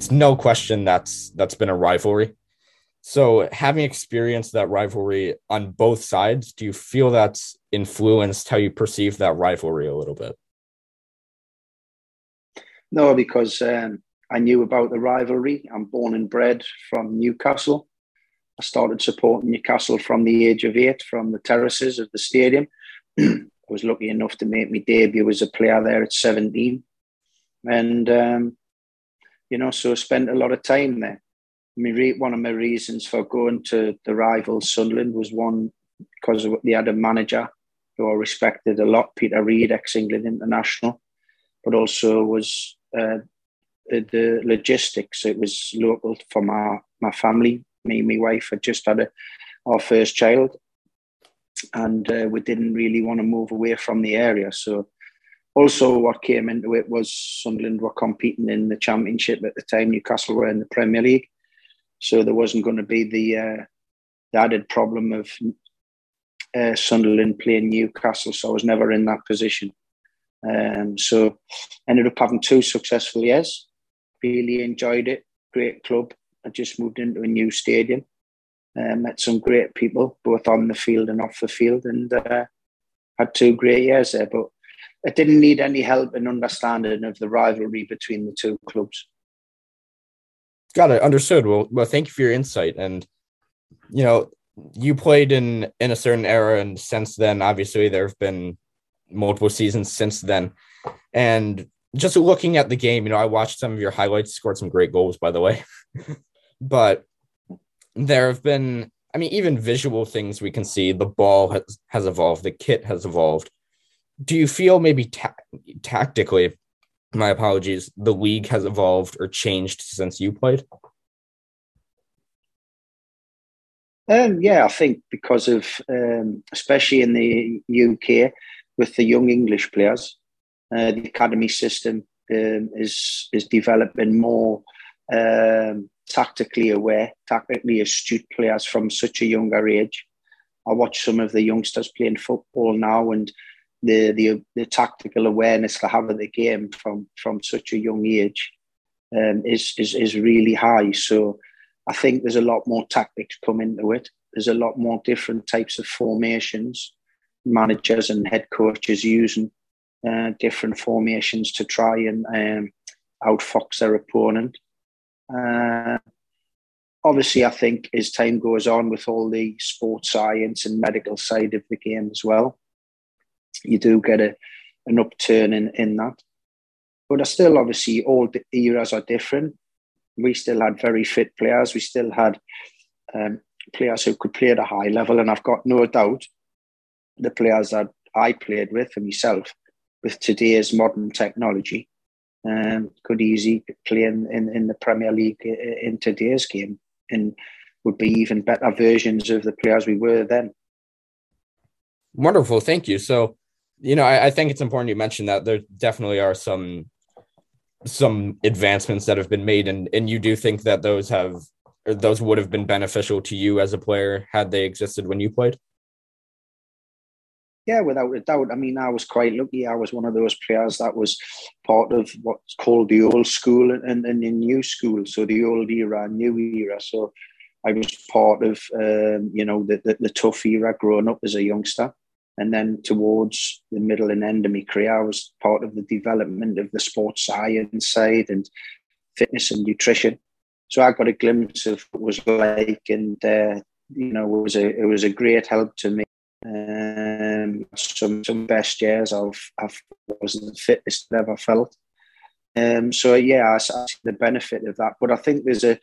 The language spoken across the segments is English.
it's no question that's that's been a rivalry. So, having experienced that rivalry on both sides, do you feel that's influenced how you perceive that rivalry a little bit? No, because um, I knew about the rivalry. I'm born and bred from Newcastle. I started supporting Newcastle from the age of eight from the terraces of the stadium. I was lucky enough to make my debut as a player there at 17. And, um, you know, so I spent a lot of time there. I mean, one of my reasons for going to the rival Sunderland was one because they had a manager who I respected a lot, Peter Reid, ex-England international, but also was uh, the logistics. It was local for my my family. Me and my wife had just had a, our first child, and uh, we didn't really want to move away from the area. So, also what came into it was Sunderland were competing in the Championship at the time. Newcastle were in the Premier League, so there wasn't going to be the, uh, the added problem of uh, Sunderland playing Newcastle. So I was never in that position. Um, so ended up having two successful years. Really enjoyed it. Great club. I just moved into a new stadium. Uh, met some great people, both on the field and off the field, and uh, had two great years there. But I didn't need any help in understanding of the rivalry between the two clubs. Got it. Understood. Well, well, thank you for your insight. And you know, you played in in a certain era, and since then, obviously, there have been multiple seasons since then. And just looking at the game, you know, I watched some of your highlights. Scored some great goals, by the way. but there have been, I mean, even visual things we can see. The ball has has evolved. The kit has evolved. Do you feel maybe ta- tactically my apologies, the league has evolved or changed since you played? Um, yeah, I think because of, um, especially in the UK, with the young English players, uh, the academy system um, is is developing more um, tactically aware, tactically astute players from such a younger age. I watch some of the youngsters playing football now, and the the, the tactical awareness they have of the game from from such a young age um, is, is is really high. So I think there's a lot more tactics come into it. There's a lot more different types of formations, managers and head coaches using uh, different formations to try and um, outfox their opponent. Uh, obviously, I think as time goes on with all the sports science and medical side of the game as well, you do get a, an upturn in, in that. But I still, obviously, all the eras are different. We still had very fit players. We still had um, players who could play at a high level. And I've got no doubt the players that I played with and myself, with today's modern technology, um, could easily play in, in, in the Premier League in today's game and would be even better versions of the players we were then. Wonderful. Thank you. So, you know, I, I, think it's important you mention that there definitely are some some advancements that have been made, and and you do think that those have or those would have been beneficial to you as a player had they existed when you played. Yeah, without a doubt. I mean, I was quite lucky. I was one of those players that was part of what's called the old school and, and the new school. So the old era, new era. So I was part of, um, you know, the, the, the tough era growing up as a youngster. And then towards the middle and end of my career, I was part of the development of the sports science side and fitness and nutrition. So I got a glimpse of what it was like, and uh, you know, it was a it was a great help to me. Um, some some best years I've I've was the fittest I've ever felt. Um, so yeah, I, I see the benefit of that. But I think there's a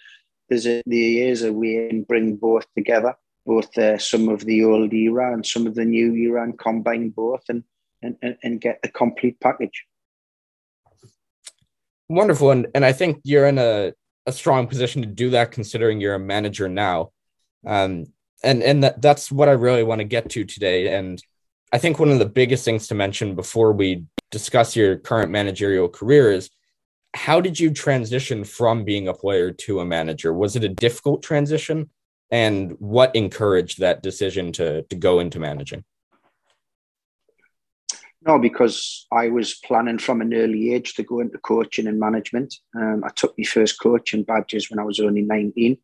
there's a there is a way and bring both together both uh, some of the old era and some of the new era and combine both and, and, and get the complete package. Wonderful. And, and I think you're in a, a strong position to do that considering you're a manager now. Um, and and that, that's what I really want to get to today. And I think one of the biggest things to mention before we discuss your current managerial career is how did you transition from being a player to a manager? Was it a difficult transition? And what encouraged that decision to to go into managing No, because I was planning from an early age to go into coaching and management. Um, I took my first coaching badges when I was only 19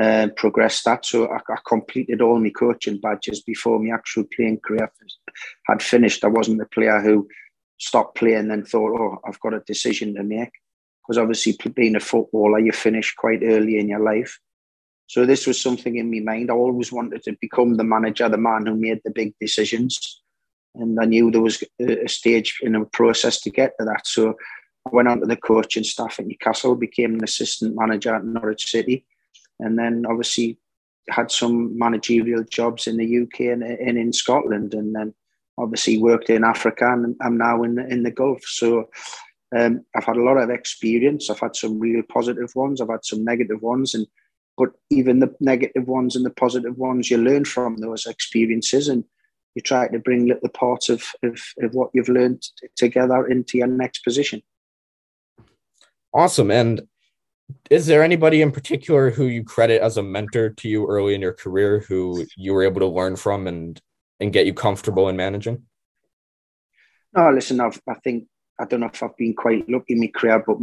uh, progressed that. So I, I, completed all my coaching badges before my actual playing career had finished. I wasn't a player who stopped playing and thought, oh, I've got a decision to make. Because obviously, being a footballer, you finish quite early in your life. So this was something in my mind. I always wanted to become the manager, the man who made the big decisions. And I knew there was a stage in a process to get to that. So I went on to the coaching staff at Newcastle, became an assistant manager at Norwich City and then obviously had some managerial jobs in the UK and, and in Scotland, and then obviously worked in Africa, and I'm now in the, in the Gulf. So um, I've had a lot of experience. I've had some real positive ones. I've had some negative ones, and but even the negative ones and the positive ones, you learn from those experiences, and you try to bring little parts of, of, of what you've learned together into your next position. Awesome. And is there anybody in particular who you credit as a mentor to you early in your career who you were able to learn from and and get you comfortable in managing? No, listen, I've, I think I don't know if I've been quite lucky in my career, but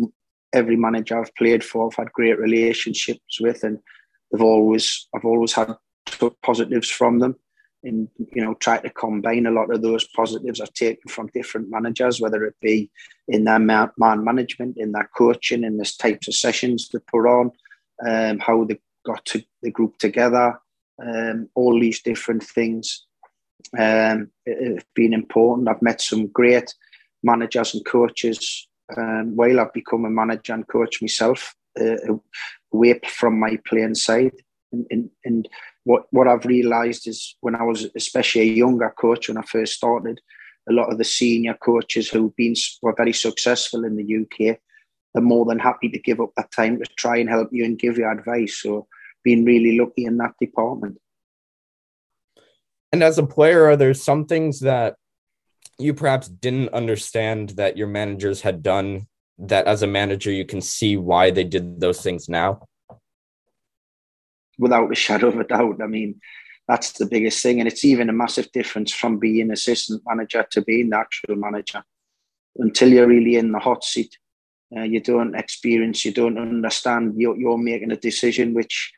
every manager I've played for, I've had great relationships with, and they've always I've always had positives from them and you know try to combine a lot of those positives I've taken from different managers, whether it be in their man management, in their coaching, in the types of sessions they put on, um, how they got to the group together, um, all these different things um, have been important. I've met some great managers and coaches um, while I've become a manager and coach myself, uh, away from my playing side. And, and, and what what I've realised is when I was especially a younger coach when I first started, a lot of the senior coaches who've been were very successful in the UK are more than happy to give up that time to try and help you and give you advice. So being really lucky in that department. And as a player, are there some things that you perhaps didn't understand that your managers had done that as a manager you can see why they did those things now? without a shadow of a doubt. I mean, that's the biggest thing. And it's even a massive difference from being assistant manager to being the actual manager. Until you're really in the hot seat, uh, you don't experience, you don't understand, you're, you're making a decision which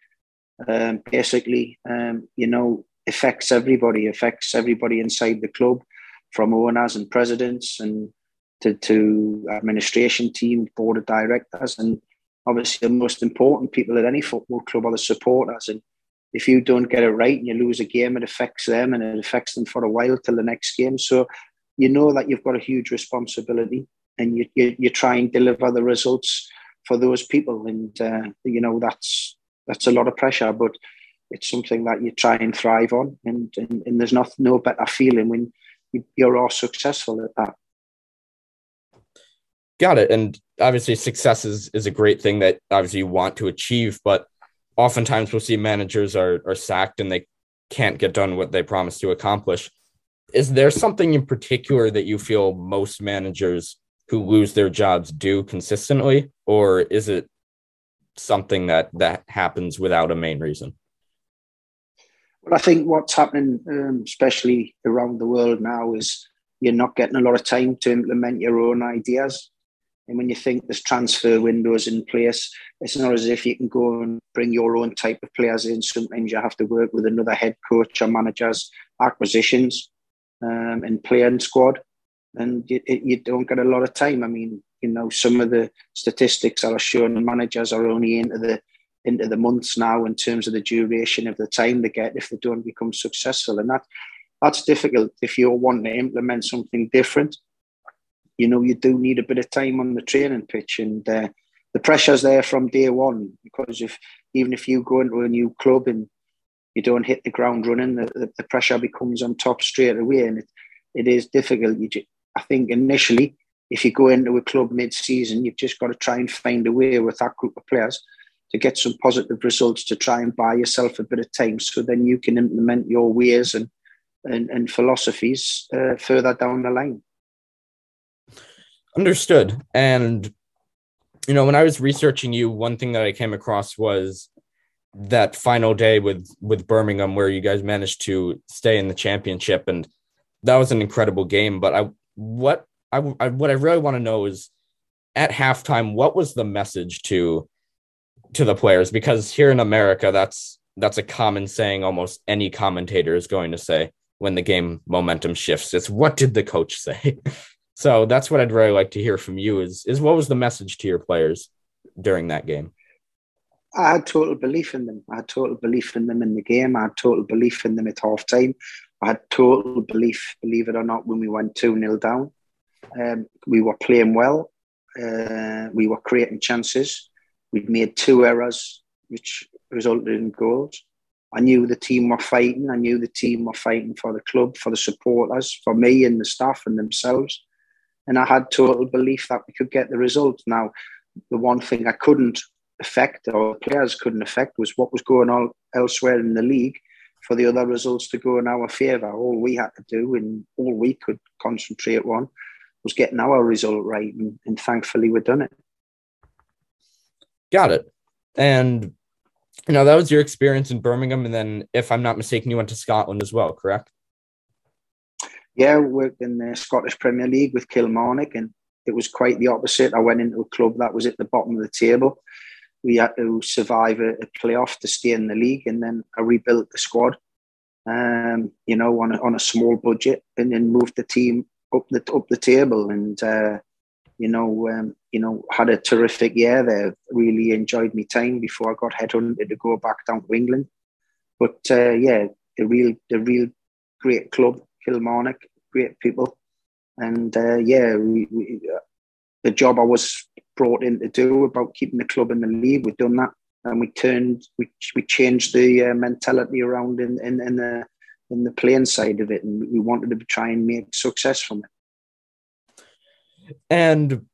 um, basically, um, you know, affects everybody, affects everybody inside the club, from owners and presidents and to, to administration team, board of directors. And obviously the most important people at any football club are the supporters. And if you don't get it right and you lose a game, it affects them and it affects them for a while till the next game. So you know that you've got a huge responsibility and you, you, you try and deliver the results for those people. And, uh, you know, that's, that's a lot of pressure, but it's something that you try and thrive on. And, and, and there's not, no better feeling when you're all successful at that. Got it. And obviously, success is, is a great thing that obviously you want to achieve, but oftentimes we'll see managers are, are sacked and they can't get done what they promised to accomplish. Is there something in particular that you feel most managers who lose their jobs do consistently, or is it something that that happens without a main reason? Well, I think what's happening, um, especially around the world now, is you're not getting a lot of time to implement your own ideas. And when you think there's transfer windows in place, it's not as if you can go and bring your own type of players in. Sometimes you have to work with another head coach or manager's acquisitions um, and playing squad. And you, you don't get a lot of time. I mean, you know, some of the statistics are showing managers are only into the into the months now in terms of the duration of the time they get if they don't become successful. And that that's difficult if you're wanting to implement something different you know, you do need a bit of time on the training pitch, and uh, the pressure's there from day one. Because if even if you go into a new club and you don't hit the ground running, the, the, pressure becomes on top straight away, and it, it is difficult. You I think initially, if you go into a club mid-season, you've just got to try and find a way with that group of players to get some positive results to try and buy yourself a bit of time, so then you can implement your ways and and, and philosophies uh, further down the line. Understood. And you know, when I was researching you, one thing that I came across was that final day with with Birmingham where you guys managed to stay in the championship and that was an incredible game. But I what I, I what I really want to know is at halftime, what was the message to to the players? Because here in America, that's that's a common saying almost any commentator is going to say when the game momentum shifts. It's what did the coach say? so that's what I'd really like to hear from you is is what was the message to your players during that game? I had total belief in them. I had total belief in them in the game. I had total belief in them at half time. I had total belief, believe it or not, when we went 2 0 down. Um, we were playing well. Uh, we were creating chances. We'd made two errors, which resulted in goals. I knew the team were fighting. I knew the team were fighting for the club, for the supporters, for me and the staff and themselves. And I had total belief that we could get the result. Now, the one thing I couldn't affect or players couldn't affect was what was going on elsewhere in the league for the other results to go in our favour. All we had to do and all we could concentrate on was getting our result right. And, and thankfully, we've done it. Got it. And, you know, that was your experience in Birmingham. And then, if I'm not mistaken, you went to Scotland as well, correct? Yeah, worked in the Scottish Premier League with Kilmarnock, and it was quite the opposite. I went into a club that was at the bottom of the table we had to survive a, a playoff to stay in the league, and then I rebuilt the squad. Um, you know, on a, on a small budget, and then moved the team up the up the table, and uh, you know, um, you know, had a terrific year there. Really enjoyed my time before I got headhunted to go back down to England. But uh, yeah, the real, the real great club, Kilmarnock, great people, and uh, yeah, we, we, uh, the job I was brought in to do about keeping the club in the league. We've done that, and we turned, we we changed the uh, mentality around in, in in the in the playing side of it, and we wanted to try and make success from it. And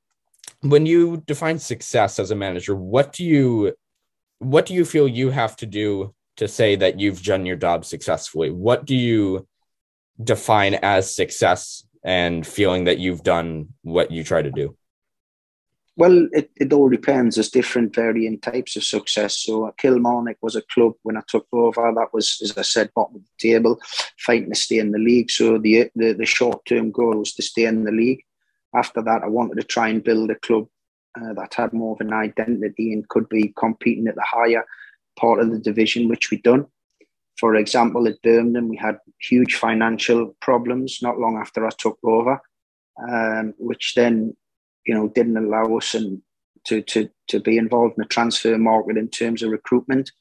when you define success as a manager, what do you what do you feel you have to do to say that you've done your job successfully? What do you define as success and feeling that you've done what you try to do? Well, it, it all depends. There's different varying types of success. So Kilmarnock was a club when I took over that was, as I said, bottom of the table, fighting to stay in the league. So the the, the short term goal was to stay in the league. After that, I wanted to try and build a club uh, that had more of an identity and could be competing at the higher part of the division, which we'd done. For example, at Birmingham, we had huge financial problems not long after I took over, um, which then you know, didn't allow us and to, to, to be involved in the transfer market in terms of recruitment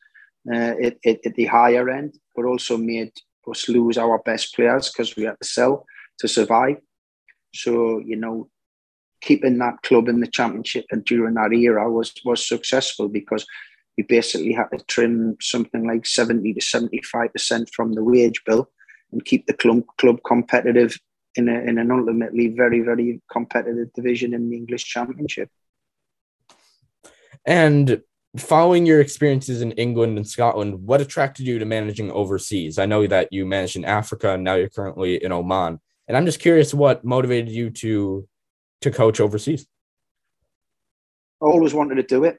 uh, at, at, at, the higher end, but also made us lose our best players because we had to sell to survive. So, you know, keeping that club in the championship and during that era was, was successful because we basically had to trim something like 70 to 75% from the wage bill and keep the club, club competitive in, a, in an ultimately very, very competitive division in the English Championship. And following your experiences in England and Scotland, what attracted you to managing overseas? I know that you managed in Africa and now you're currently in Oman. And I'm just curious what motivated you to to coach overseas. I always wanted to do it.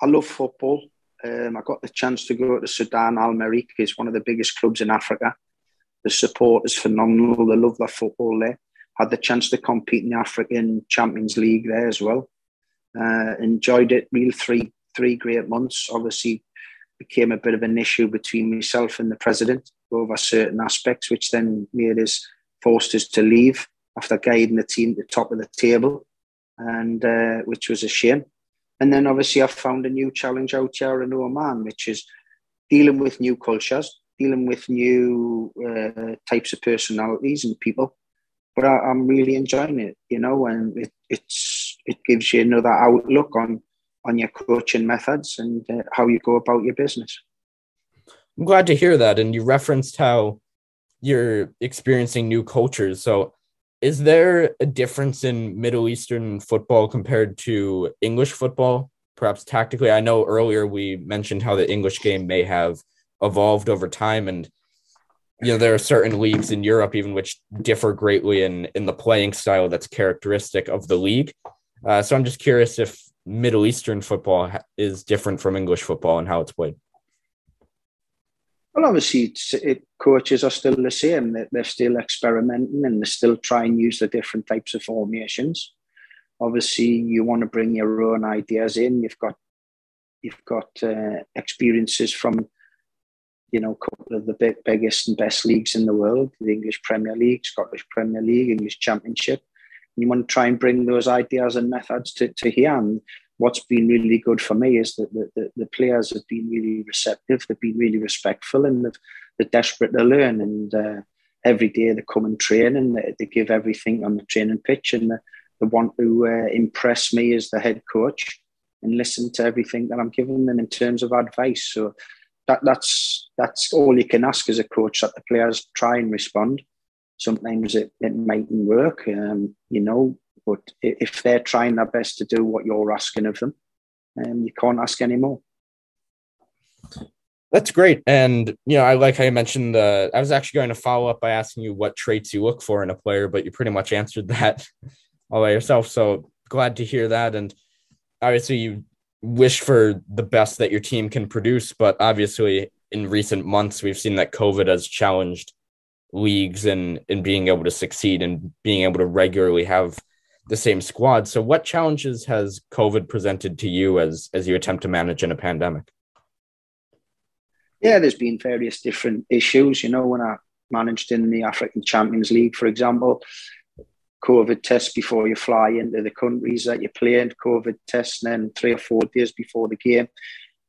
I love football. Um, I got the chance to go to Sudan Al Merrikh, it's one of the biggest clubs in Africa. The support is phenomenal. They love their football there. Had the chance to compete in the African Champions League there as well. Uh, enjoyed it. Real three three great months. Obviously, became a bit of an issue between myself and the president over certain aspects, which then made us forced us to leave after guiding the team to the top of the table, and uh, which was a shame. And then obviously I found a new challenge out here in Oman, which is dealing with new cultures, dealing with new uh, types of personalities and people. But I, am really enjoying it, you know, and it, it's it gives you another outlook on on your coaching methods and uh, how you go about your business. I'm glad to hear that. And you referenced how you're experiencing new cultures. So, is there a difference in Middle Eastern football compared to English football? Perhaps tactically, I know earlier we mentioned how the English game may have evolved over time and you know there are certain leagues in Europe even which differ greatly in in the playing style that's characteristic of the league. Uh, so I'm just curious if Middle Eastern football is different from English football and how it's played. Well, obviously, it, coaches are still the same. They're, they're still experimenting and they're still try and use the different types of formations. Obviously, you want to bring your own ideas in. You've got you've got uh, experiences from you know a couple of the big, biggest and best leagues in the world: the English Premier League, Scottish Premier League, English Championship. You want to try and bring those ideas and methods to, to here. What's been really good for me is that the, the, the, players have been really receptive, they've been really respectful, and they've, they're desperate to learn. And uh, every day they come and train and they, they, give everything on the training pitch, and they, they want to uh, impress me as the head coach and listen to everything that I'm giving them in terms of advice. So that, that's that's all you can ask as a coach that the players try and respond. Sometimes it, it mightn't work, um, you know, but if they're trying their best to do what you're asking of them, um, you can't ask any more. That's great. And, you know, I like how you mentioned the, I was actually going to follow up by asking you what traits you look for in a player, but you pretty much answered that all by yourself. So glad to hear that. And obviously, you wish for the best that your team can produce, but obviously, in recent months, we've seen that COVID has challenged leagues and in being able to succeed and being able to regularly have the same squad. So, what challenges has COVID presented to you as as you attempt to manage in a pandemic? Yeah, there's been various different issues. You know, when I managed in the African Champions League, for example, COVID test before you fly into the countries that you play in, COVID test, and then three or four days before the game.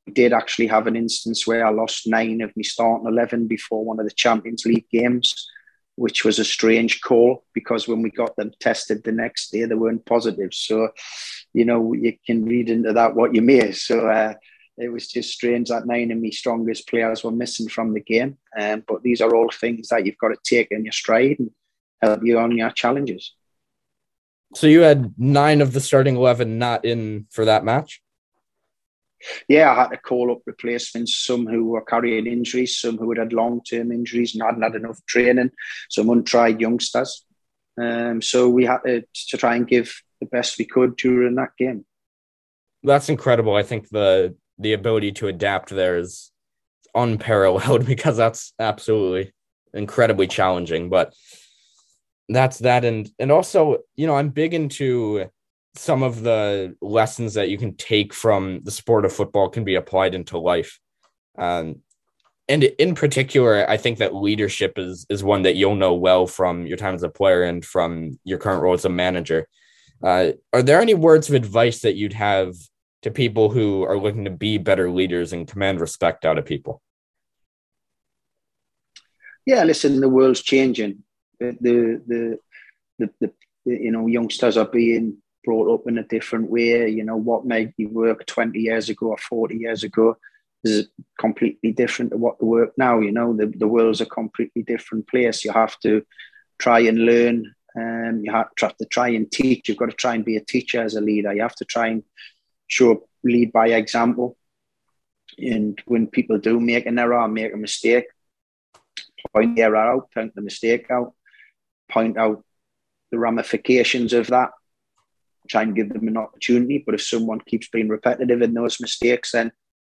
We did actually have an instance where I lost nine of my starting 11 before one of the Champions League games which was a strange call because when we got them tested the next day, they weren't positive. So, you know, you can read into that what you may. So, uh, it was just strange that nine of my strongest players were missing from the game. Um, but these are all things that you've got to take in your stride and help you on your challenges. So you had nine of the starting eleven not in for that match yeah, I had to call up replacements, some who were carrying injuries, some who had had long term injuries and hadn't had enough training, some untried youngsters. Um, so we had to, to try and give the best we could during that game. That's incredible. I think the the ability to adapt there is unparalleled because that's absolutely incredibly challenging. But that's that, and and also, you know, I'm big into some of the lessons that you can take from the sport of football can be applied into life. Um, and in particular, I think that leadership is is one that you'll know well from your time as a player and from your current role as a manager. Uh, are there any words of advice that you'd have to people who are looking to be better leaders and command respect out of people? Yeah, listen, the world's changing. The the the, the, the you know youngsters are being brought up in a different way. You know, what made you work 20 years ago or 40 years ago is completely different to what the work now. You know, the, the world's a completely different place. You have to try and learn. Um, you have to try and teach. You've got to try and be a teacher as a leader. You have to try and show lead by example. And when people do make an error, make a mistake, point the error out, point the mistake out, point out the ramifications of that, try and give them an opportunity. But if someone keeps being repetitive in those mistakes, then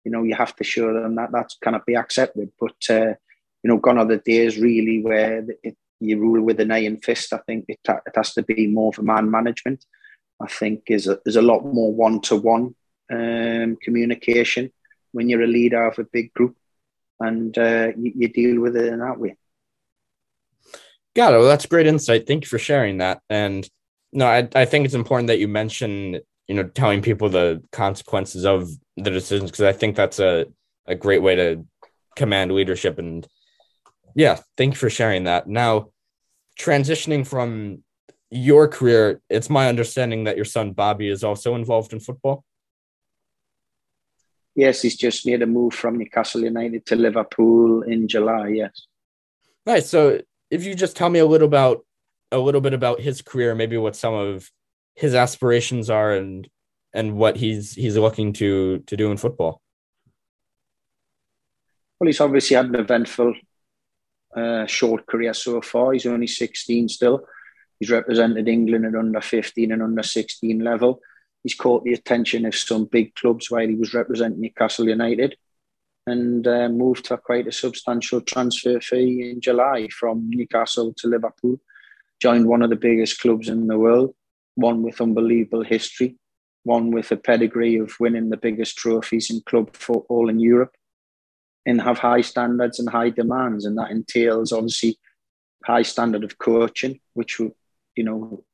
you know you have to show them that that cannot be accepted. But uh, you know, gone are the days really where it, you rule with an iron fist. I think it, it has to be more of a man management. I think is a, there's a lot more one to one communication when you're a leader of a big group, and uh, you, you deal with it in that way. Got it. Well, that's great insight. Thank you for sharing that. And no, I, I think it's important that you mention, you know, telling people the consequences of the decisions because I think that's a, a great way to command leadership. And yeah, thank you for sharing that. Now, transitioning from your career, it's my understanding that your son Bobby is also involved in football. Yes, he's just made a move from Newcastle United to Liverpool in July. Yes. Right. So, if you just tell me a little about a little bit about his career, maybe what some of his aspirations are and and what he's he's looking to to do in football. Well, he's obviously had an eventful uh, short career so far. He's only 16 still. He's represented England at under 15 and under 16 level. He's caught the attention of some big clubs while he was representing Newcastle United. and uh, moved to quite a substantial transfer fee in July from Newcastle to Liverpool. Joined one of the biggest clubs in the world, one with unbelievable history, one with a pedigree of winning the biggest trophies in club football in Europe, and have high standards and high demands, and that entails obviously high standard of coaching, which you know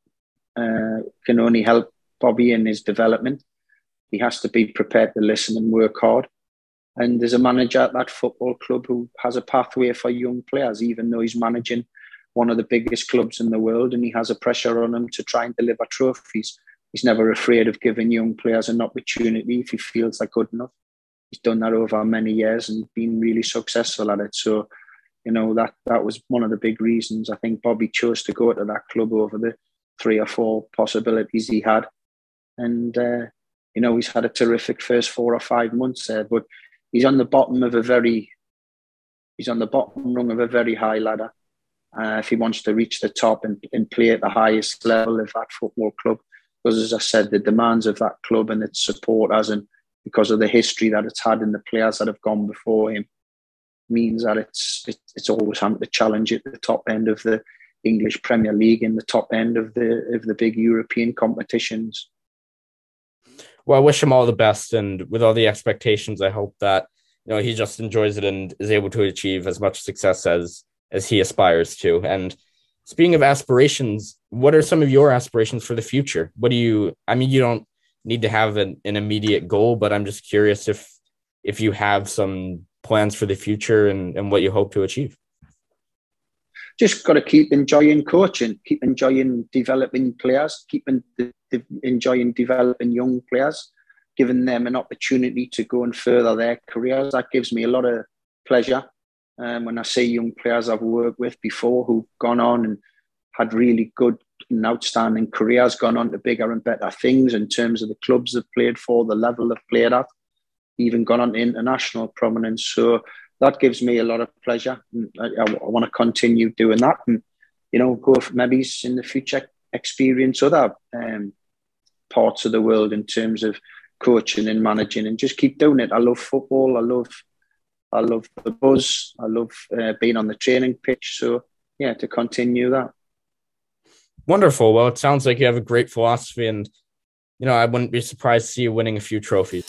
uh, can only help Bobby in his development. He has to be prepared to listen and work hard. And there's a manager at that football club who has a pathway for young players, even though he's managing one of the biggest clubs in the world and he has a pressure on him to try and deliver trophies. He's never afraid of giving young players an opportunity if he feels they're good enough. He's done that over many years and been really successful at it. So, you know, that that was one of the big reasons I think Bobby chose to go to that club over the three or four possibilities he had. And, uh, you know, he's had a terrific first four or five months there, but he's on the bottom of a very, he's on the bottom rung of a very high ladder. Uh, if he wants to reach the top and, and play at the highest level of that football club, because as I said, the demands of that club and its supporters, and because of the history that it's had and the players that have gone before him, means that it's it's always having to challenge at the top end of the English Premier League and the top end of the of the big European competitions. Well, I wish him all the best, and with all the expectations, I hope that you know he just enjoys it and is able to achieve as much success as as he aspires to. And speaking of aspirations, what are some of your aspirations for the future? What do you? I mean, you don't need to have an, an immediate goal, but I'm just curious if if you have some plans for the future and, and what you hope to achieve just got to keep enjoying coaching, keep enjoying developing players, keep enjoying developing young players, giving them an opportunity to go and further their careers. That gives me a lot of pleasure um, when I see young players I've worked with before who've gone on and had really good and outstanding careers, gone on to bigger and better things in terms of the clubs they've played for, the level they've played at, even gone on to international prominence. So that gives me a lot of pleasure. I, I, I want to continue doing that and, you know, go maybe in the future experience other um, parts of the world in terms of coaching and managing and just keep doing it. I love football. I love, I love the buzz. I love uh, being on the training pitch. So yeah, to continue that. Wonderful. Well, it sounds like you have a great philosophy and, you know, I wouldn't be surprised to see you winning a few trophies.